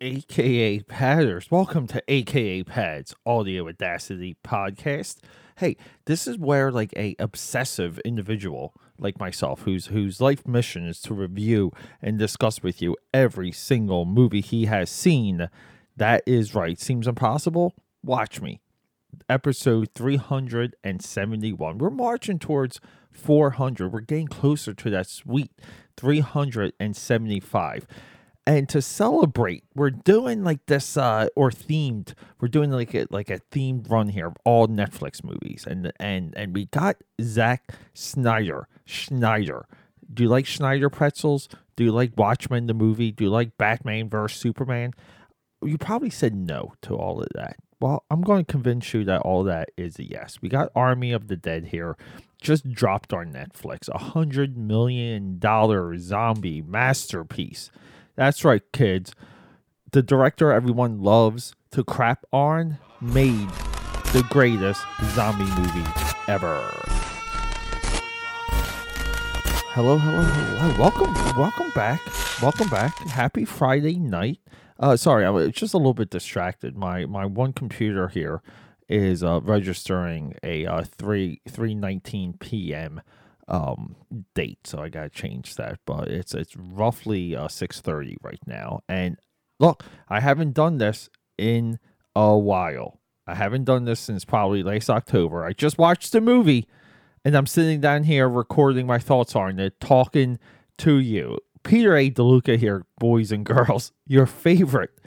aka Padders. Welcome to aka Pads Audio Audacity podcast. Hey, this is where like a obsessive individual like myself, whose whose life mission is to review and discuss with you every single movie he has seen. That is right. Seems impossible? Watch me. Episode 371. We're marching towards 400. We're getting closer to that sweet 375 and to celebrate we're doing like this uh or themed we're doing like a like a themed run here of all netflix movies and and and we got Zack Snyder Schneider. Do you like Schneider pretzels? Do you like Watchmen the movie? Do you like Batman versus Superman? You probably said no to all of that. Well I'm going to convince you that all that is a yes. We got Army of the Dead here. Just dropped on Netflix. A hundred million dollar zombie masterpiece that's right, kids. The director everyone loves to crap on made the greatest zombie movie ever. Hello, hello, hello. Welcome, welcome back. Welcome back. Happy Friday night. Uh, sorry, I was just a little bit distracted. My my one computer here is uh, registering a uh, three three nineteen p.m um, date, so I gotta change that. But it's it's roughly uh, six thirty right now, and look, I haven't done this in a while. I haven't done this since probably last October. I just watched the movie, and I'm sitting down here recording my thoughts on it, talking to you. Peter A. DeLuca here, boys and girls. Your favorite,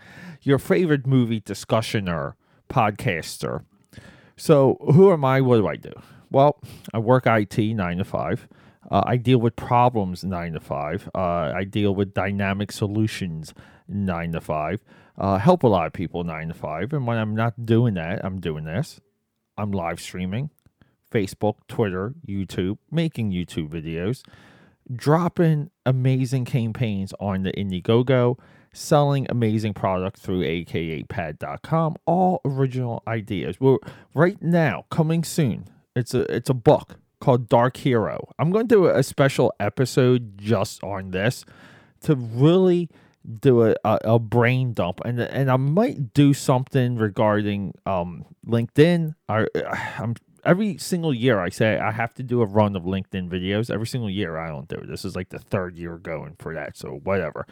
your favorite movie discussioner, podcaster. So, who am I? What do I do? Well, I work IT nine to five. Uh, I deal with problems nine to five. Uh, I deal with dynamic solutions nine to five. Uh, help a lot of people nine to five. And when I'm not doing that, I'm doing this. I'm live streaming Facebook, Twitter, YouTube, making YouTube videos, dropping amazing campaigns on the Indiegogo, selling amazing product through akapad.com. All original ideas. Well, right now, coming soon, it's a it's a book called Dark Hero. I'm going to do a special episode just on this to really do a, a, a, brain dump and and I might do something regarding um LinkedIn. I I'm every single year I say I have to do a run of LinkedIn videos. Every single year I don't do it. This is like the third year going for that, so whatever.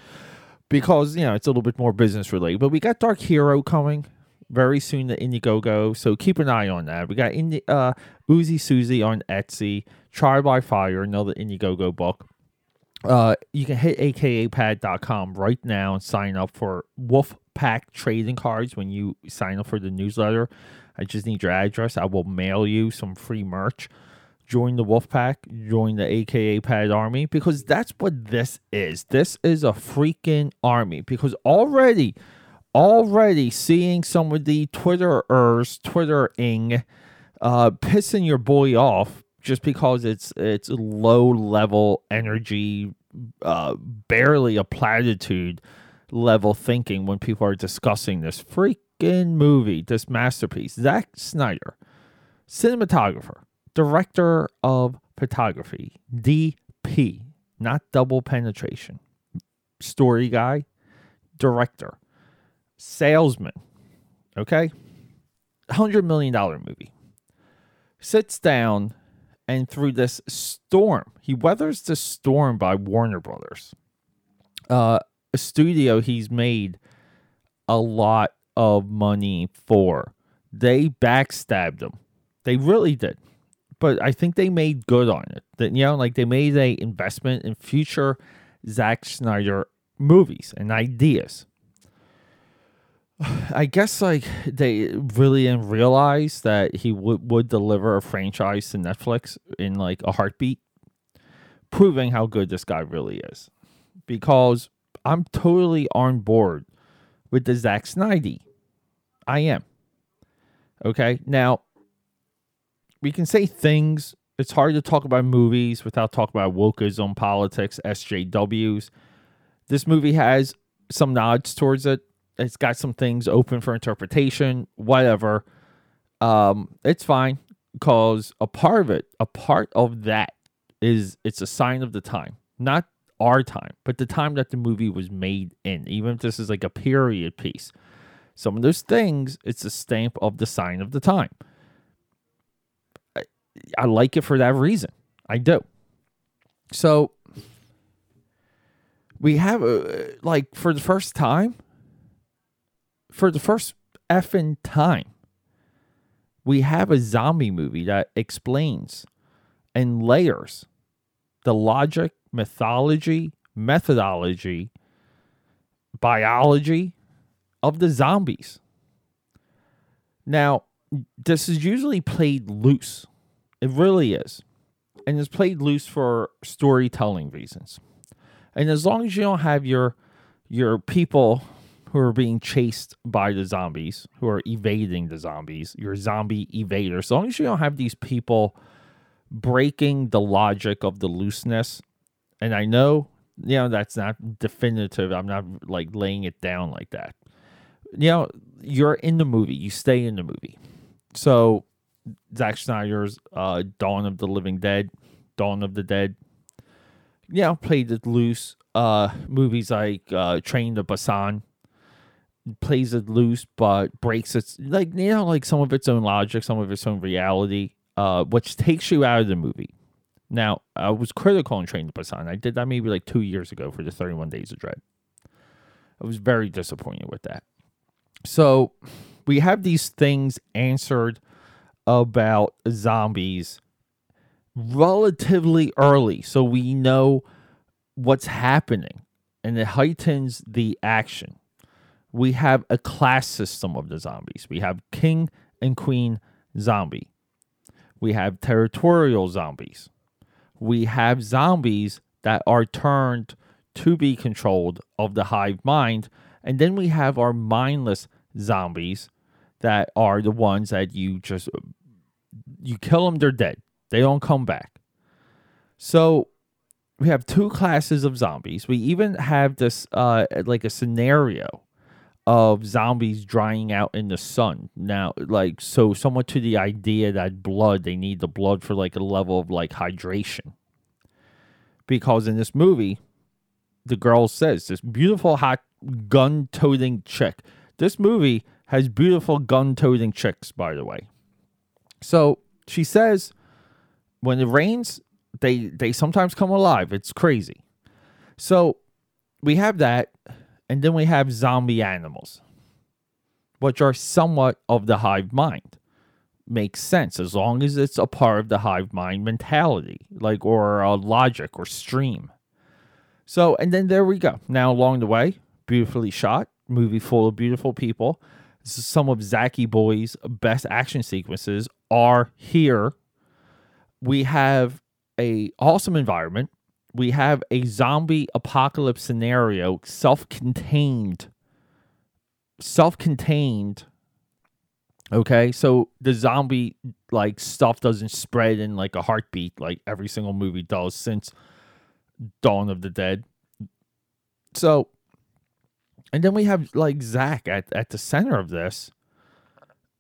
Because you know it's a little bit more business related. But we got Dark Hero coming very soon to Indiegogo, so keep an eye on that. We got Indi- uh, Uzi Susie on Etsy, Trial by Fire, another Indiegogo book. Uh, you can hit akapad.com right now and sign up for Wolf Pack trading cards when you sign up for the newsletter. I just need your address. I will mail you some free merch. Join the Wolf Pack, join the AKA Pad Army because that's what this is. This is a freaking army because already already seeing some of the Twitterers Twittering uh, pissing your boy off just because it's it's low level energy, uh, barely a platitude level thinking when people are discussing this freaking movie, this masterpiece. Zack Snyder, cinematographer, director of photography, DP, not double penetration, story guy, director salesman, okay, $100 million movie, sits down and through this storm, he weathers the storm by Warner Brothers, uh, a studio he's made a lot of money for. They backstabbed him. They really did. But I think they made good on it. That you know, like they made a investment in future Zack Snyder movies and ideas. I guess like they really didn't realize that he would would deliver a franchise to Netflix in like a heartbeat, proving how good this guy really is. Because I'm totally on board with the Zack Snyder. I am. Okay, now we can say things. It's hard to talk about movies without talking about wokeism, politics, SJWs. This movie has some nods towards it it's got some things open for interpretation, whatever. Um, it's fine because a part of it, a part of that is it's a sign of the time. Not our time, but the time that the movie was made in, even if this is like a period piece. Some of those things, it's a stamp of the sign of the time. I, I like it for that reason. I do. So we have uh, like for the first time, for the first effing time, we have a zombie movie that explains and layers the logic, mythology, methodology, biology of the zombies. Now, this is usually played loose. It really is. And it's played loose for storytelling reasons. And as long as you don't have your your people who are being chased by the zombies, who are evading the zombies, your zombie evaders, as long as you don't have these people breaking the logic of the looseness, and I know, you know, that's not definitive. I'm not like laying it down like that. You know, you're in the movie, you stay in the movie. So, Zack Snyder's uh, Dawn of the Living Dead, Dawn of the Dead, you know, played it loose. Uh, movies like uh, Train to Busan plays it loose, but breaks its like you know, like some of its own logic, some of its own reality, uh, which takes you out of the movie. Now, I was critical on Train to Busan. I did that maybe like two years ago for the 31 Days of Dread. I was very disappointed with that. So we have these things answered about zombies relatively early so we know what's happening and it heightens the action. We have a class system of the zombies. We have king and queen zombie. We have territorial zombies. We have zombies that are turned to be controlled of the hive mind. And then we have our mindless zombies that are the ones that you just you kill them they're dead they don't come back. So we have two classes of zombies. We even have this uh like a scenario of zombies drying out in the sun. Now, like so somewhat to the idea that blood, they need the blood for like a level of like hydration. Because in this movie, the girl says this beautiful hot gun toting chick. This movie has beautiful gun toting chicks, by the way. So she says when it rains, they they sometimes come alive. It's crazy. So we have that, and then we have zombie animals, which are somewhat of the hive mind. Makes sense as long as it's a part of the hive mind mentality, like or a logic or stream. So, and then there we go. Now along the way, beautifully shot, movie full of beautiful people. Some of Zacky Boy's best action sequences are here we have a awesome environment. We have a zombie apocalypse scenario, self-contained. Self-contained. Okay, so the zombie like stuff doesn't spread in like a heartbeat like every single movie does since Dawn of the Dead. So, and then we have like Zach at, at the center of this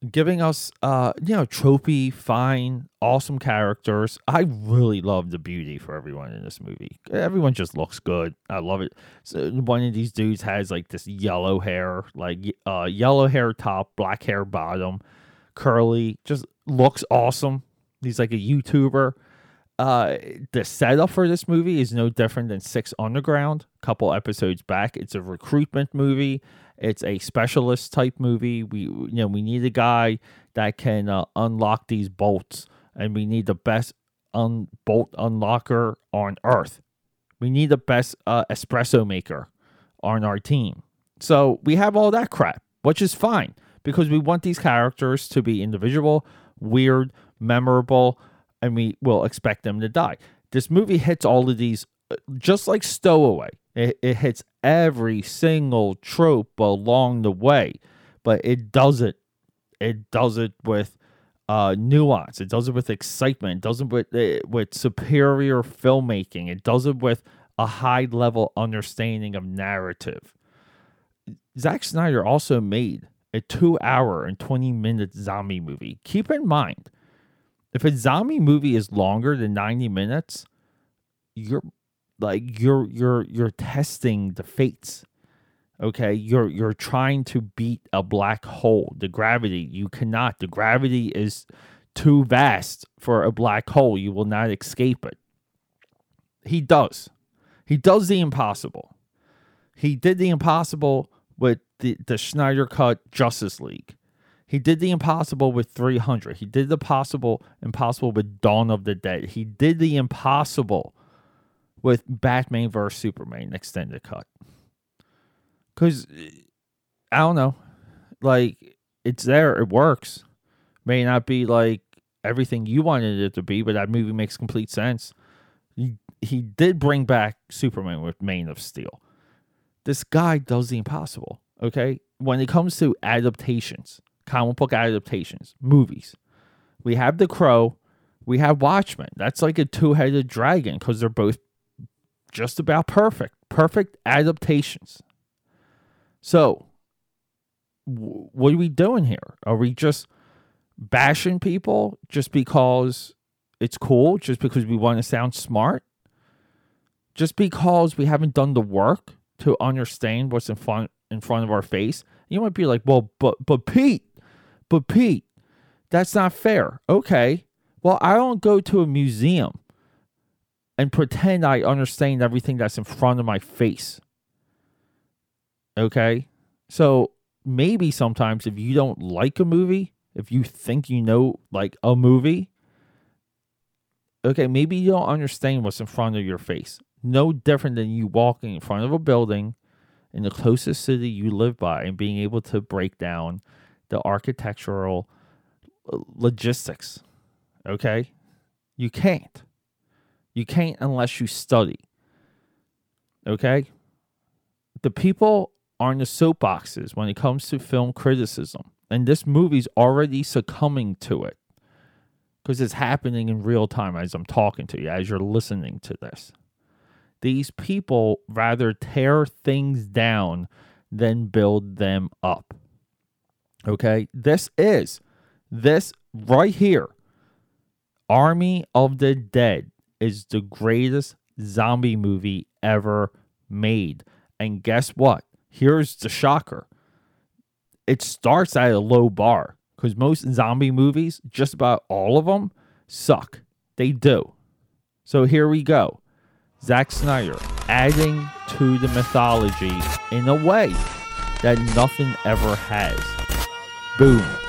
giving us uh you know tropey fine awesome characters. I really love the beauty for everyone in this movie. Everyone just looks good. I love it. So one of these dudes has like this yellow hair like uh yellow hair top black hair bottom curly just looks awesome. He's like a youtuber. Uh the setup for this movie is no different than six underground a couple episodes back. It's a recruitment movie it's a specialist type movie. We you know we need a guy that can uh, unlock these bolts, and we need the best un- bolt unlocker on Earth. We need the best uh, espresso maker on our team. So we have all that crap, which is fine because we want these characters to be individual, weird, memorable, and we will expect them to die. This movie hits all of these uh, just like Stowaway. It, it hits every single trope along the way, but it does it. It does it with uh, nuance. It does it with excitement. It does it with uh, with superior filmmaking. It does it with a high level understanding of narrative. Zack Snyder also made a two hour and 20 minute zombie movie. Keep in mind, if a zombie movie is longer than 90 minutes, you're like you're you're you're testing the fates. Okay, you're you're trying to beat a black hole. The gravity you cannot. The gravity is too vast for a black hole. You will not escape it. He does. He does the impossible. He did the impossible with the, the Snyder Cut Justice League. He did the impossible with 300. He did the possible impossible with Dawn of the Dead. He did the impossible with Batman vs Superman extended cut. Cuz I don't know. Like it's there, it works. May not be like everything you wanted it to be, but that movie makes complete sense. He, he did bring back Superman with Man of Steel. This guy does the impossible, okay? When it comes to adaptations, comic book adaptations, movies, we have The Crow, we have Watchmen. That's like a two headed dragon because they're both just about perfect, perfect adaptations. So, w- what are we doing here? Are we just bashing people just because it's cool, just because we want to sound smart, just because we haven't done the work to understand what's in front in front of our face. You might be like, "Well, but but Pete, but Pete, that's not fair." Okay. Well, I don't go to a museum and pretend I understand everything that's in front of my face. Okay? So, maybe sometimes if you don't like a movie, if you think you know like a movie, okay, maybe you don't understand what's in front of your face. No different than you walking in front of a building in the closest city you live by and being able to break down the architectural uh, logistics. Okay? You can't. You can't unless you study. Okay? The people are in the soapboxes when it comes to film criticism. And this movie's already succumbing to it because it's happening in real time as I'm talking to you, as you're listening to this. These people rather tear things down than build them up. Okay? This is, this right here, Army of the Dead is the greatest zombie movie ever made. And guess what? Here's the shocker it starts at a low bar because most zombie movies, just about all of them, suck. They do. So here we go. Zack Snyder adding to the mythology in a way that nothing ever has. Boom.